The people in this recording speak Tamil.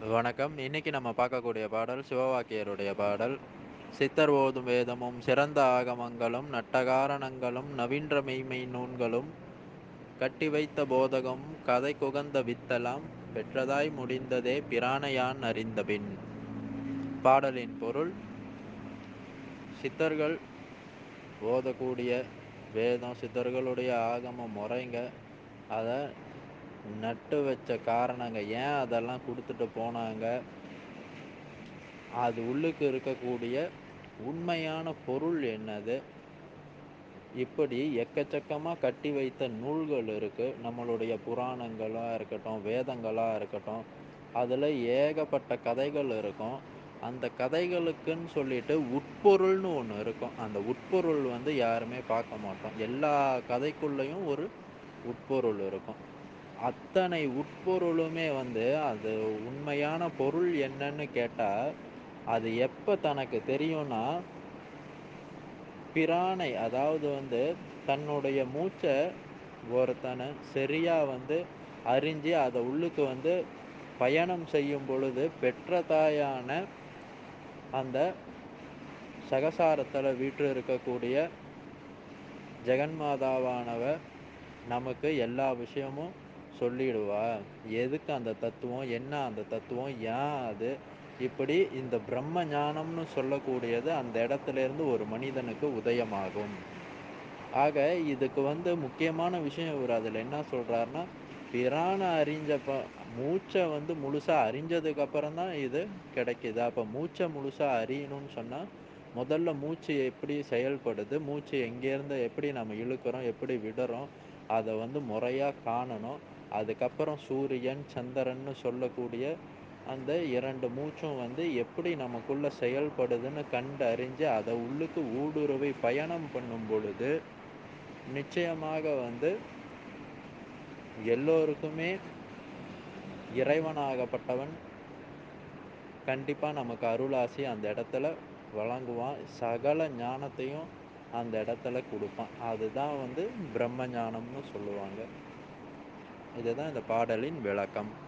வணக்கம். இன்னைக்கு நம்ம பார்க்கக்கூடிய பாடல் சிவவாக்கியருடைய பாடல். "சித்தர் ஓதும் வேதமும் சிறந்த ஆகமங்களும் நட்டகாரணங்களும் நவீன்ற மெய்மை நூல்களும் கட்டி வைத்த போதகம் கதை குகந்த வித்தலாம் பெற்றதாய் முடிந்ததே பிராணயான் அறிந்தபின்." பாடலின் பொருள் சித்தர்கள் ஓதக்கூடிய வேதம், சித்தர்களுடைய ஆகம முறைங்க, அதை நட்டு வச்ச காரணங்க, ஏன் அதெல்லாம் கொடுத்துட்டு போனாங்க? அது உள்ளுக்கு இருக்கக்கூடிய உண்மையான பொருள் என்னது? இப்படி எக்கச்சக்கமாக கட்டி வைத்த நூல்கள் இருக்குது நம்மளுடைய புராணங்களாக இருக்கட்டும், வேதங்களாக இருக்கட்டும், அதில் ஏகப்பட்ட கதைகள் இருக்கும். அந்த கதைகளுக்குன்னு சொல்லிட்டு உட்பொருள்னு ஒன்று இருக்கும். அந்த உட்பொருள் வந்து யாருமே பார்க்க மாட்டோம். எல்லா கதைக்குள்ளயும் ஒரு உட்பொருள் இருக்கும். அத்தனை உட்பொருளுமே வந்து அது உண்மையான பொருள் என்னன்னு கேட்டால் அது எப்போ தனக்கு தெரியும்னா, பிரானை அதாவது வந்து தன்னுடைய மூச்சை ஒருத்தனை சரியாக வந்து அறிஞ்சு அதை உள்ளுக்கு வந்து பயணம் செய்யும் பொழுது பெற்ற தாயான அந்த சகசாரத்துல வீற்றிருக்கக்கூடிய ஜெகன்மாதாவானவ நமக்கு எல்லா விஷயமும் சொல்லிடுவா. எதுக்கு அந்த தத்துவம்? என்ன அந்த தத்துவம்? ஏன் அது? இப்படி இந்த பிரம்ம ஞானம்னு சொல்லக்கூடியது அந்த இடத்திலிருந்து ஒரு மனிதனுக்கு உதயமாகும். ஆக இதுக்கு வந்து முக்கியமான விஷயம் இவர் அதில் என்ன சொல்கிறாருன்னா பிரானை அறிஞ்சப்ப மூச்சை வந்து முழுசாக அறிஞ்சதுக்கு அப்புறம் தான் இது கிடைக்கிது அப்போ மூச்சை முழுசாக அறியணும்னு சொன்னால் முதல்ல மூச்சு எப்படி செயல்படுது? மூச்சு எங்கேருந்து எப்படி நம்ம இழுக்கிறோம்? எப்படி விடுறோம்? அதை வந்து முறையாக காணணும். அதுக்கப்புறம் சூரியன், சந்திரன்னு சொல்லக்கூடிய அந்த இரண்டு மூச்சும் வந்து எப்படி நமக்குள்ள செயல்படுதுன்னு கண்டறிஞ்சு, அதை உள்ளுக்கு ஊடுருவி பயணம் பண்ணும் பொழுது, நிச்சயமாக வந்து எல்லோருக்குமே இறைவனாகப்பட்டவன் கண்டிப்பாக நமக்கு அருளாசி அந்த இடத்துல வழங்குவான். சகல ஞானத்தையும் அந்த இடத்துல கொடுப்பான் அதுதான் வந்து பிரம்ம ஞானம்னு சொல்லுவாங்க. இதுதான் இந்த பாடலின் விளக்கம்.